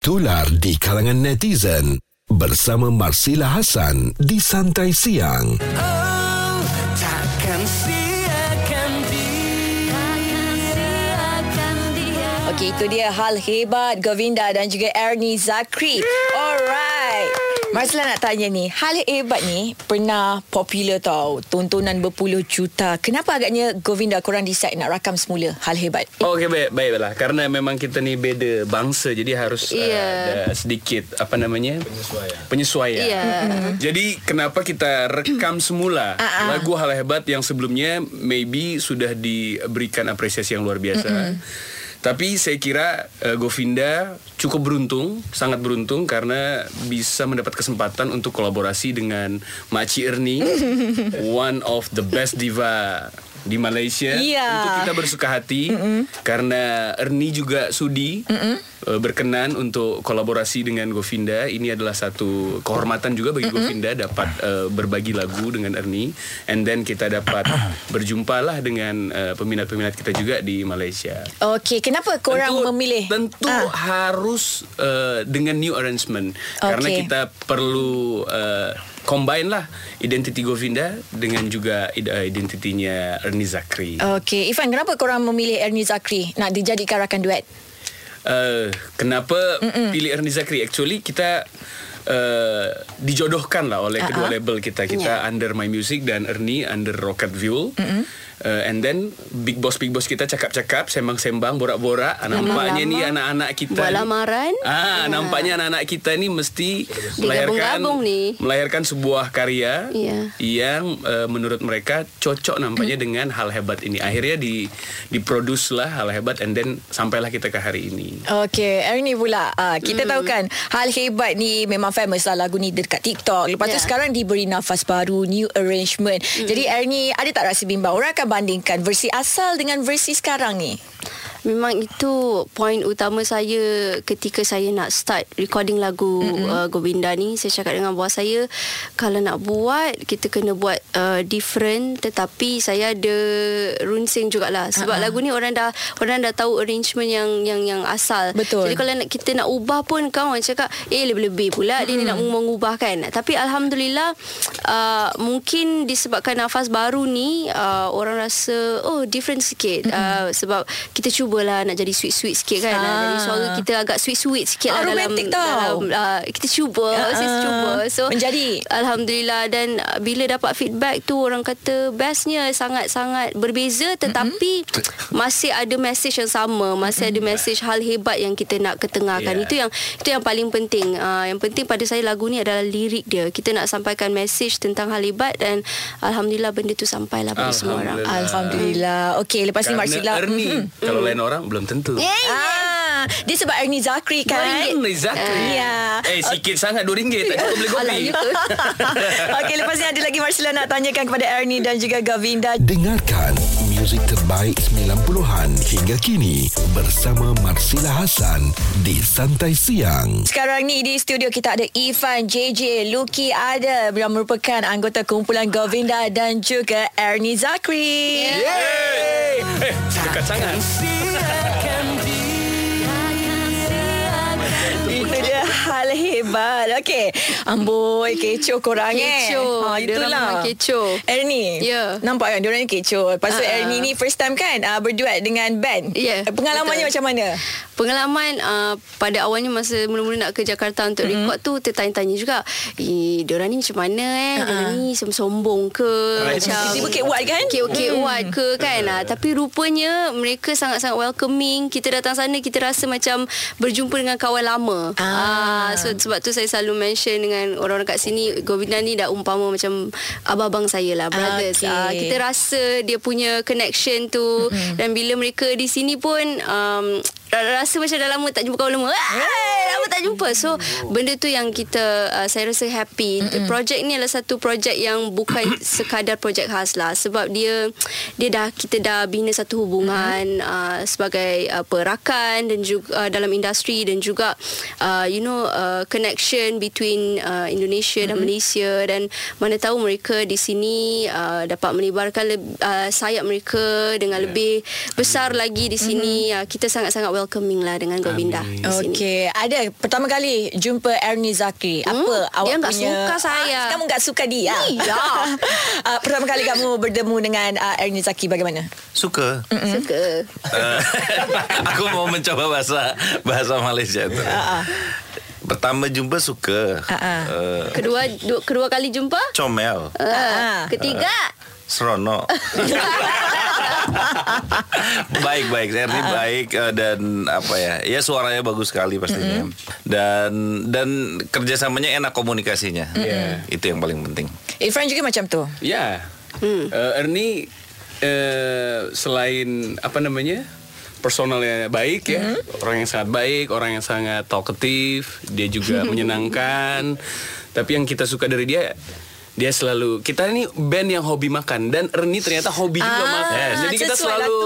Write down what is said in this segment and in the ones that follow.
Tular di kalangan netizen bersama Marsila Hasan di Santai Siang. Oh, takkan siakan Okey, itu dia hal hebat Govinda dan juga Ernie Zakri. Alright. Marsala nak tanya ni, hal hebat ni pernah popular tau. Tontonan berpuluh juta. Kenapa agaknya Govinda korang decide nak rakam semula hal hebat? Oh, Okey baik baiklah kerana memang kita ni beda bangsa jadi harus Ya. uh, ada sedikit apa namanya penyesuaian. Penyesuaian. Ya. Jadi kenapa kita rekam semula ah. lagu hal hebat yang sebelumnya maybe sudah diberikan apresiasi yang luar biasa. Tapi saya kira uh, Govinda cukup beruntung, sangat beruntung karena bisa mendapat kesempatan untuk kolaborasi dengan Makcik Erni, one of the best diva di Malaysia. Iya. Untuk kita bersuka hati karena Erni juga sudi uh, berkenan untuk kolaborasi dengan Govinda. Ini adalah satu kehormatan juga bagi Govinda dapat uh, berbagi lagu dengan Erni and then kita dapat berjumpalah dengan uh, peminat-peminat kita juga di Malaysia. Okey, kenapa korang tentu, memilih? tentu Ah. harus uh, dengan new arrangement karena Okey. kita perlu uh, combine lah identiti Govinda dengan juga uh, identitinya Ernie Zakri. Okey, Ifan, kenapa korang memilih Ernie Zakri nak dijadikan rakan duet? Uh, kenapa Mm-mm. pilih Ernie Zakri? Actually kita uh, dijodohkan lah oleh kedua Ah-ah. label kita. Kita under My Music dan Ernie under Rocket View. Uh, and then big boss big boss kita cakap-cakap sembang-sembang borak-borak Ah, nampaknya ni anak-anak kita Buat ni- lamaran. ah Ya. nampaknya anak-anak kita ni mesti melahirkan ni. melahirkan sebuah karya Ya. yang uh, menurut mereka cocok nampaknya dengan hal hebat ini akhirnya di diproduce lah hal hebat and then sampailah kita ke hari ini Okey, Ernie pula. Ah, kita tahu kan hal hebat ni memang famous lah lagu ni dekat TikTok. Lepas tu Ya. sekarang diberi nafas baru, new arrangement. Jadi Ernie ada tak rasa bimbang? Orang akan bandingkan versi asal dengan versi sekarang ni. Memang itu poin utama saya ketika saya nak start recording lagu mm-hmm. uh, Govinda ni. Saya cakap dengan bos saya, kalau nak buat, kita kena buat uh, different tetapi saya ada runsing jugalah. Sebab uh-huh. lagu ni orang dah orang dah tahu arrangement yang yang yang asal. Betul. Jadi kalau nak, kita nak ubah pun kawan cakap, eh lebih-lebih pula dia ni nak mengubah kan. Tapi Alhamdulillah uh, mungkin disebabkan nafas baru ni uh, orang rasa oh different sikit. Uh, sebab kita cubalah nak jadi sweet-sweet sikit kan. Ah. Ah. Jadi suara kita agak sweet-sweet sikit Ah, lah dalam, romantic tau. dalam uh, kita cuba, Ah, saya ah. cuba. So Menjadi. Alhamdulillah dan uh, bila dapat feedback tu orang kata bestnya sangat-sangat berbeza tetapi masih ada message yang sama, masih ada message hal hebat yang kita nak ketengahkan. Yeah. Itu yang itu yang paling penting. Uh, yang penting pada saya lagu ni adalah lirik dia. Kita nak sampaikan message tentang hal hebat dan alhamdulillah benda tu sampailah pada semua orang. Alhamdulillah. Okey, lepas ni Kerana Marsila. Ernie Mhm. kalau lain orang belum tentu Ah, dia sebab Ernie Zakri kan. Ernie Zakri Ya. eh sikit sangat RM2 tak cukup beli kopi ya ke? Okey, lepas ni ada lagi Marsila nak tanyakan kepada Ernie dan juga Govinda. Dengarkan muzik terbaik 90-an hingga kini bersama Marsila Hasan di Santai Siang. Sekarang ni di studio kita ada Ifan, JJ, Luki ada yang merupakan anggota kumpulan Govinda dan juga Ernie Zakri. Yeay! eh dekat Itu dia hal hebat. Okey. Amboi, kecoh korang eh. Kecoh. Ha, itulah. memang kecoh. Ernie. Ya. Nampak kan diorang ni kecoh. Lepas tu Ah, ah. Ernie ni first time kan uh, berduet dengan band. Ya, Pengalamannya betul. macam mana? Pengalaman uh, pada awalnya masa mula-mula nak ke Jakarta untuk mm-hmm. record tu tertanya-tanya juga eh diorang ni macam mana eh uh-huh. diorang ni sombong ke Right. macam Tiba-tiba kek kan? kek wat ke kan uh, tapi rupanya mereka sangat-sangat welcoming kita datang sana kita rasa macam berjumpa dengan kawan lama Ah. Ah, so sebab tu saya selalu mention dengan orang-orang kat sini Govinda ni dah umpama macam abang-abang saya lah brothers Okey. Ah, kita rasa dia punya connection tu mm-hmm. dan bila mereka di sini pun um, rasa macam dah lama tak jumpa kawan lama. Ah, lama tak jumpa. So benda tu yang kita uh, saya rasa happy. Mm-hmm. Projek ni adalah satu projek yang bukan sekadar projek khas lah sebab dia dia dah kita dah bina satu hubungan mm-hmm. uh, sebagai uh, perakan dan juga uh, dalam industri dan juga uh, you know uh, connection between uh, Indonesia mm-hmm. dan Malaysia dan mana tahu mereka di sini uh, dapat melebarkan le- uh, sayap mereka dengan yeah. lebih besar lagi di sini. Mm-hmm. Uh, kita sangat-sangat welcoming lah dengan Govinda Amin. di sini. Okey, ada pertama kali jumpa Ernie Zakri. Apa awak dia nggak punya suka saya. Ah, kamu enggak suka dia. Iya. uh, pertama kali kamu bertemu dengan uh, Ernie Zakri bagaimana? Suka. Suka. Eh, aku mau mencoba bahasa bahasa Malaysia itu. Pertama jumpa suka. Ah, Eh, Kedua du, kedua kali jumpa? comel, Uh, ketiga? seronok. baik baik, Ernie baik eh, dan apa ya? Ya suaranya bagus sekali pastinya. Dan dan kerjasamanya enak komunikasinya. Iya. Itu yang paling penting. Irfan juga macam tu. Ya. Eh, Ernie eh, selain apa namanya? personalnya baik ya, orang yang sangat baik, orang yang sangat talkative, dia juga menyenangkan. Tapi yang kita suka dari dia dia selalu kita ini band yang hobi makan dan Ernie ternyata hobi juga Ah, makan. Jadi kita selalu lah tu.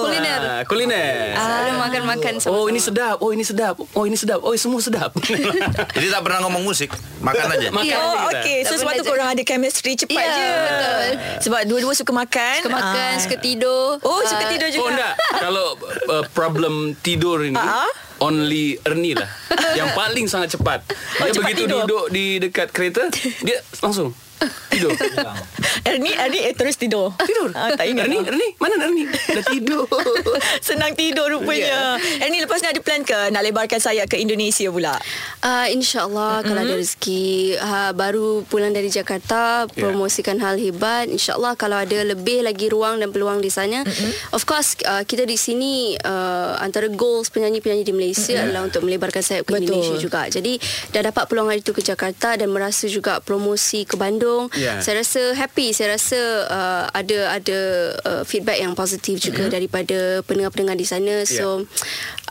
Kuliner. Ah, kuliner. Selalu makan-makan sama-sama. Oh ini sedap, oh ini sedap, oh ini sedap, oh semua sedap. Jadi tak pernah ngomong musik, makan aja. Makan oh, aja kita. okey. So sebab tu korang ada chemistry cepat Ya, je. betul. Sebab dua-dua suka makan. Suka makan, Ah. suka tidur. Oh, suka Ah, tidur juga. Oh enggak, kalau uh, problem tidur ini Ah, ah. Only Ernie lah yang paling sangat cepat. Oh, Dia cepat begitu tidur. duduk di dekat kereta, dia langsung tidur. Ernie, Ernie eh, terus tidur. Tidur. Ah, tak ingat. Ernie, lah. Ernie, mana Ernie? Dah tidur. Senang tidur rupanya. Ya. Ernie lepas ni ada plan ke nak lebarkan sayap ke Indonesia pula? Uh, InsyaAllah mm-hmm. kalau ada rezeki uh, Baru pulang dari Jakarta Ya. Promosikan hal hebat InsyaAllah kalau ada lebih lagi ruang dan peluang di sana mm-hmm. Of course uh, kita di sini uh, Antara goals penyanyi-penyanyi di Malaysia mm-hmm. Adalah untuk melebarkan sayap ke Betul. Indonesia juga Jadi dah dapat peluang hari itu ke Jakarta Dan merasa juga promosi ke Bandung Ya. Saya rasa happy Saya rasa uh, ada ada uh, feedback yang positif juga mm-hmm. Daripada pendengar-pendengar di sana So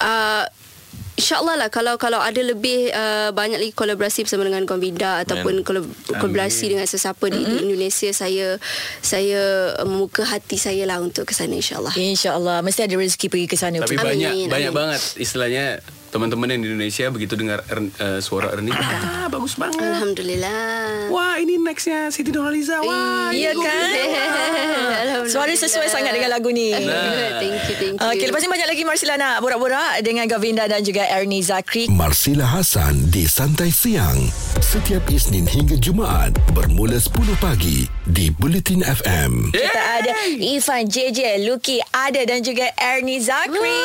uh, InsyaAllah lah kalau kalau ada lebih uh, banyak lagi kolaborasi bersama dengan Govinda ataupun kolab- kolaborasi dengan sesiapa di, di Indonesia saya saya membuka hati saya lah untuk ke sana insyaAllah. InsyaAllah. Mesti ada rezeki pergi ke sana. Tapi pun. Amin, banyak amin. banyak banget istilahnya teman-teman yang di Indonesia begitu dengar Ern- eh, suara Ernie, ah bagus banget. Alhamdulillah. Wah ini nextnya Siti Nurhaliza. Wah Iya ini kan? Alhamdulillah. Suara sesuai sangat dengan lagu ni. Thank you, thank you. Okey, lepas ni banyak lagi Marsila nak borak-borak dengan Govinda dan juga Ernie Zakri. Marsila Hasan di Santai Siang. Setiap Isnin hingga Jumaat bermula 10 pagi di Bulletin FM. Kita ada Ifan, JJ, Luki, Ada dan juga Ernie Zakri.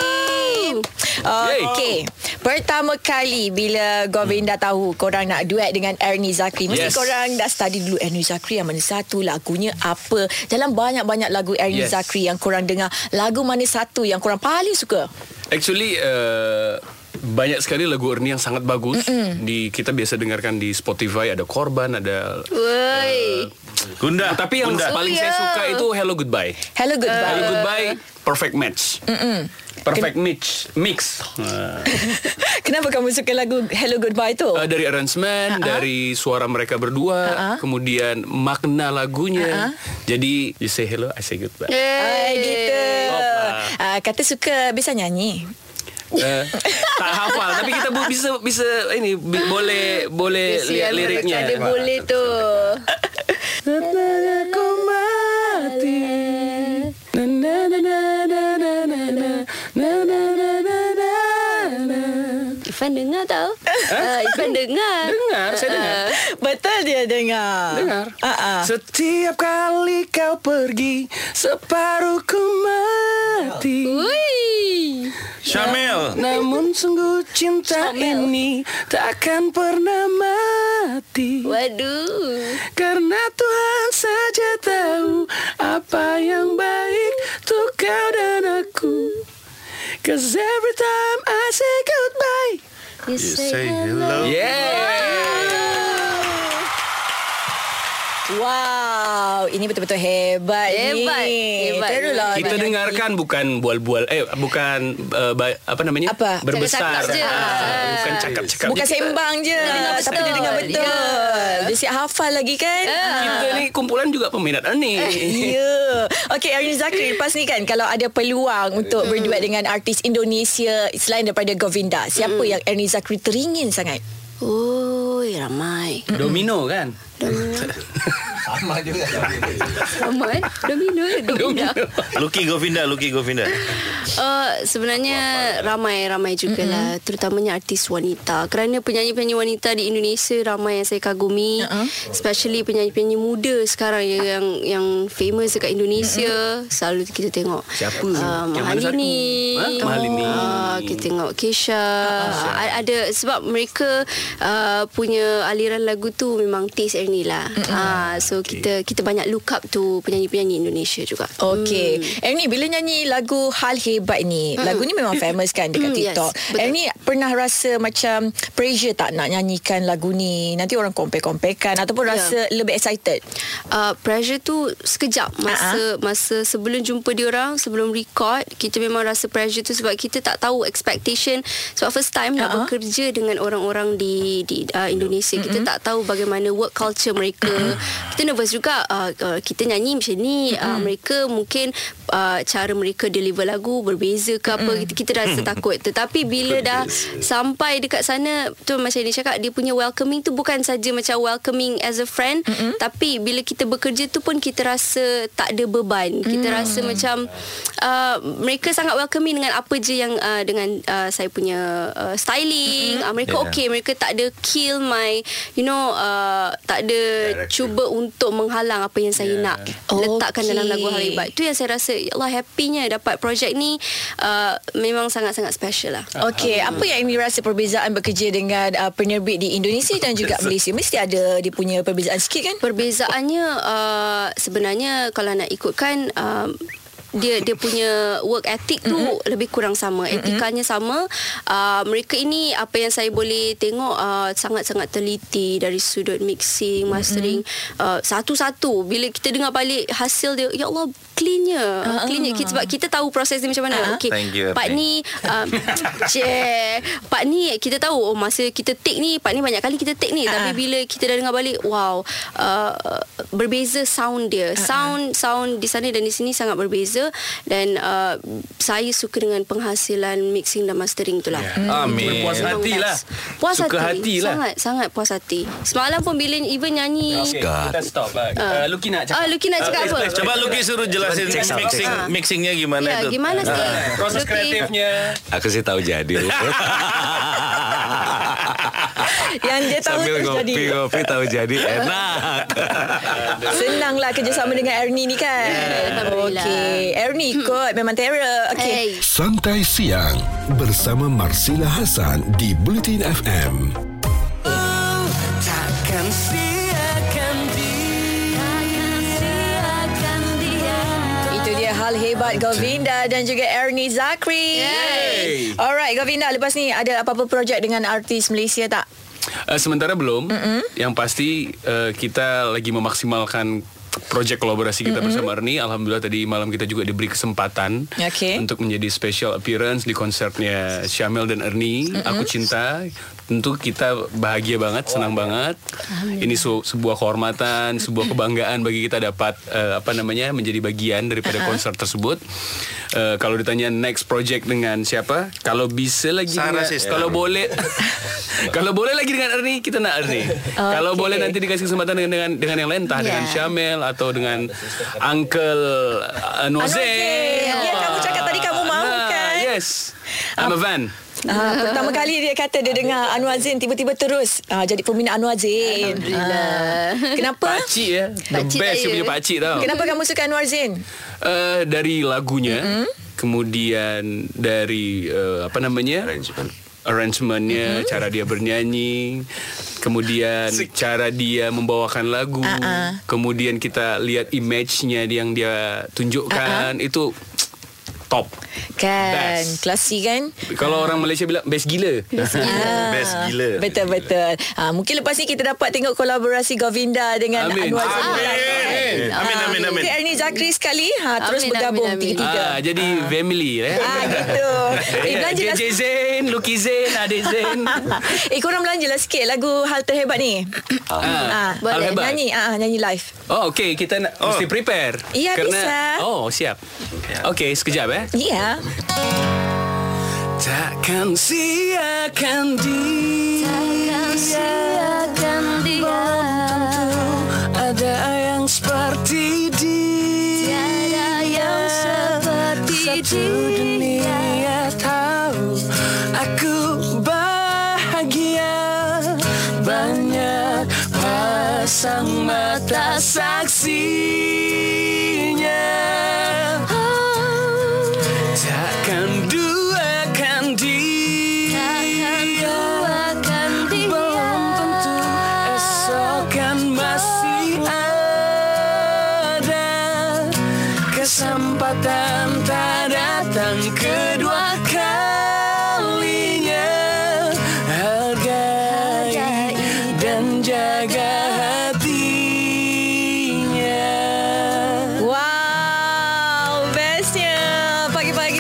Okey. Pertama kali bila Govinda tahu korang nak duet dengan Ernie Zakri. Mesti Yes. korang dah study dulu Ernie Zakri yang mana satu lagunya apa. Dalam banyak-banyak lagu Ernie Yes. Zakri yang korang dengar. Lagu mana satu yang korang paling suka? Actually uh, banyak sekali lagu Ernie yang sangat bagus. Di kita biasa dengarkan di Spotify ada Korban, ada Woi. Gunda. tapi yang Gunda. paling saya suka itu Hello Goodbye. Hello Goodbye. Hello Goodbye perfect match. Perfect mix mix. Uh, Kenapa kamu suka lagu Hello Goodbye tu? uh, dari arrangement, dari suara mereka berdua, kemudian makna lagunya. Jadi you say hello, I say goodbye. Ay, gitu. Hopla. Uh, kata suka bisa nyanyi. Eh, tak hafal tapi kita bisa bisa ini bi- boleh boleh lihat liriknya. Ada boleh tu. Setelah aku mati na na na na na na na na na na na na Ifan dengar tau. Uh, Ifan dengar. Dengar, saya dengar. Betul dia dengar. Dengar. Ah, ah. Setiap kali kau pergi Separuhku mati Woi. Syamil. Namun sungguh cinta ini Takkan pernah mati Waduh. Karena Tuhan saja tahu Apa yang baik Untuk kau dan aku Cause every time I say goodbye You Say hello. Yeah Wow, ini betul-betul hebat, Hebat, ni. hebat. Terulah Kita banyak dengarkan bukan bual-bual eh bukan uh, ba- apa namanya? Apa? Berbesar. Cakap-cakap je. Ah, bukan cakap-cakap. Bukan Kita- sembang je Tapi betul. dia dengar betul Ya. Dia siap hafal lagi kan Kita ni kumpulan juga peminat ni. Ya. Okey, Erin Zakri lepas ni kan kalau ada peluang untuk berduet dengan artis Indonesia selain daripada Govinda, siapa yang Erin Zakri teringin sangat? Oh, Oi, ramai. Domino kan? Ramai. Domino. Domino. Lucky Govinda, Lucky Govinda. Uh, sebenarnya ramai-ramai jugalah mm-hmm. terutamanya artis wanita kerana penyanyi-penyanyi wanita di Indonesia ramai yang saya kagumi uh-huh. especially penyanyi-penyanyi muda sekarang yang yang, yang famous dekat Indonesia mm-hmm. selalu kita tengok Siapa? uh, satu? Mahalini Ha? Mahalini. uh, kita tengok Kesha uh, ada sebab mereka uh, punya aliran lagu tu memang taste Ernie lah mm-hmm. uh, so okay. kita kita banyak look up tu penyanyi-penyanyi Indonesia juga Okey. Hmm. Ernie bila nyanyi lagu Hal Hebat ni, lagu ni memang famous kan dekat yes, TikTok. betul. Ernie pernah rasa macam pressure tak nak nyanyikan lagu ni? Nanti orang compare-comparekan ataupun Ya. rasa lebih excited? uh, pressure tu sekejap masa Ah, masa sebelum jumpa dia orang sebelum record kita memang rasa pressure tu sebab kita tak tahu expectation sebab first time nak Ah, ah. bekerja dengan orang-orang di di uh, Indonesia kita tak tahu bagaimana work culture mereka kita nervous juga uh, uh, kita nyanyi macam ni uh, mereka mungkin uh, cara mereka deliver lagu berbeza ke apa kita, kita rasa takut tetapi bila dah sampai dekat sana tu macam dia cakap dia punya welcoming tu bukan saja macam welcoming as a friend mm-hmm. tapi bila kita bekerja tu pun kita rasa tak ada beban kita Mm. rasa macam uh, mereka sangat welcoming dengan apa je yang uh, dengan uh, saya punya uh, styling mm-hmm. uh, mereka Yeah. okay mereka tak ada kill my you know uh, tak ada cuba untuk menghalang apa yang saya nak letakkan dalam lagu Okay. Hal Hebat tu yang saya rasa ya Allah happynya dapat projek ni uh, memang sangat-sangat special lah Okey, apa yang Ernie rasa perbezaan bekerja dengan uh, penerbit di Indonesia dan juga Malaysia? Mesti ada dia punya perbezaan sikit kan? Perbezaannya uh, sebenarnya kalau nak ikutkan um, dia dia punya work ethic tu mm-hmm. lebih kurang sama. Etikanya sama. Uh, mereka ini apa yang saya boleh tengok uh, sangat-sangat teliti dari sudut mixing mastering. Mm-hmm. uh, satu-satu. Bila kita dengar balik hasil dia ya Allah cleannya. Uh, cleannya. Kita, sebab kita tahu proses dia macam mana. Uh-huh. okey Thank Ernie. ni um, je. Part ni kita tahu oh masa kita take ni part ni banyak kali kita take ni. Tapi Ah. bila kita dah dengar balik wow uh, berbeza sound dia. Sound sound di sana dan di sini sangat berbeza dan uh, saya suka dengan penghasilan mixing dan mastering tu lah Yeah. Amin. Puas hati lah. Puas Suka hati, hati lah. Sangat Sangat puas hati Semalam pun bila even nyanyi Okay, kita stop lah. Uh, Lucky nak cakap. Ah, Lucky nak cakap please, apa? please, Coba Lucky suruh jelasin Check mixing check out. mixingnya gimana Ya itu. gimana sih Proses Lucky? kreatifnya. Aku sih tahu jadi. Yang dia tahu Sambil terus jadi. ngopi-ngopi tahu jadi enak. Senanglah kerjasama dengan Ernie ni kan. Alhamdulillah. Okey, Ernie ikut memang terror. Okey. Hey. Santai Siang bersama Marsila Hasan di Bulletin FM. Takkan siakan Hal hebat Govinda dan juga Ernie Zakri. Yay. Alright Govinda, lepas ni ada apa-apa projek dengan artis Malaysia tak? Uh, sementara belum. Yang pasti uh, kita lagi memaksimalkan projek kolaborasi kita bersama Ernie. Alhamdulillah tadi malam kita juga diberi kesempatan Okey. untuk menjadi special appearance di konsernya Syamel dan Ernie. Aku cinta. Tentu kita bahagia banget, senang banget. Ini su- sebuah kehormatan, sebuah kebanggaan bagi kita dapat uh, apa namanya menjadi bagian daripada konser tersebut. Uh, kalau ditanya next project dengan siapa? Kalau bisa lagi Sarah dengan, Sister. kalau boleh kalau boleh lagi dengan Ernie kita nak Ernie. Kalau boleh nanti dikasih kesempatan dengan dengan, dengan yang lain entah Yeah. dengan Syamel atau dengan Uncle uh, Noze. Noze. Ya, kamu cakap tadi kamu mahu Ah, kan? Yes. I'm a fan. Ah, pertama kali dia kata dia dengar Anwar Zain tiba-tiba terus ah, jadi peminat Anwar Zain. Alhamdulillah. Ah. Kenapa? Pakcik ya. The Pakcik best saya. punya pakcik tau. Kenapa kamu suka Anwar Zain? Uh, dari lagunya, kemudian dari uh, apa namanya? Arrangement. arrangementnya, cara dia bernyanyi, kemudian cara dia membawakan lagu, Ah, kemudian kita lihat image-nya yang dia tunjukkan itu top. Kan, Best. klasi kan? Kalau orang Malaysia bilang best gila. Ah, Best gila. Betul betul. Ah, mungkin lepas ni kita dapat tengok kolaborasi Govinda dengan Amin. Anwar Zain. Amin. Amin amin amin. Mungkin Ernie Zakri sekali ha, terus Amin, bergabung amin, amin. tiga-tiga. Ah, jadi family eh. Ah, gitu. Eh, belanja JJ Zain, Lucky Zain, Adik Zain. eh, korang belanja lah sikit lagu Hal Terhebat ni. Ah, Ah, Hal boleh hebat. nyanyi. Ah, nyanyi live. Oh, okey, kita nak Oh. mesti prepare. Ya, bisa. Oh, siap. Okey, sekejap eh. Iya. Takkan siakan dia. Takkan siakan dia. Ada yang seperti dia. Tiada yang seperti dia.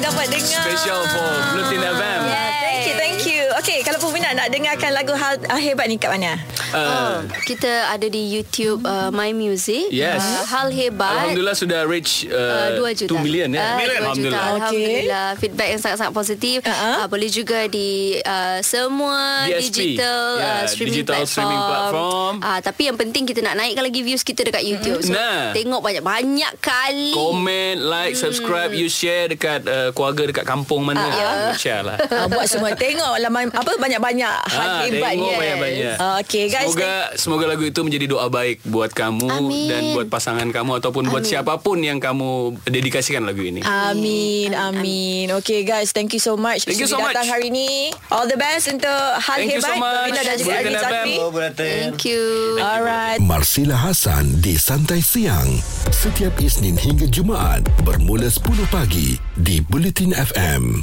Dapat dengar. Special for Blutin FM. Yeah, thank you, thank you. Okay, kalau peminat nak dengarkan lagu hal hebat ni kat mana? Uh, Kita ada di YouTube uh, My Music. Yes. Uh, Hal hebat. Alhamdulillah sudah reach uh, Uh, 2 juta 2 million ya. uh, 2 juta Alhamdulillah. Alhamdulillah Feedback yang sangat-sangat positif Uh-uh. uh, Boleh juga di uh, Semua DSP. Digital uh, streaming, digital platform. streaming platform. Uh, Tapi yang penting Kita nak naikkan lagi Views kita dekat YouTube So Nah. tengok banyak-banyak kali Comment, like, subscribe, you share dekat uh, keluarga dekat kampung mana. Ah, ya. Share lah. Ah, buat semua tengok lah apa banyak-banyak hal Ah, hebat tengok banyak-banyak. Ah, okay guys. Semoga semoga lagu itu menjadi doa baik buat kamu Amin. dan buat pasangan kamu ataupun buat siapapun yang kamu dedikasikan lagu ini. Amin, amin. Okay guys, thank you so much. Thank you so datang much. hari ni. All the best untuk hal Thank you hebat. so much. Dan juga FM. Zakri. Thank you Alright. Marsila Hasan di Santai Siang setiap Isnin hingga Jumaat bermula 10 pagi di Bulletin FM.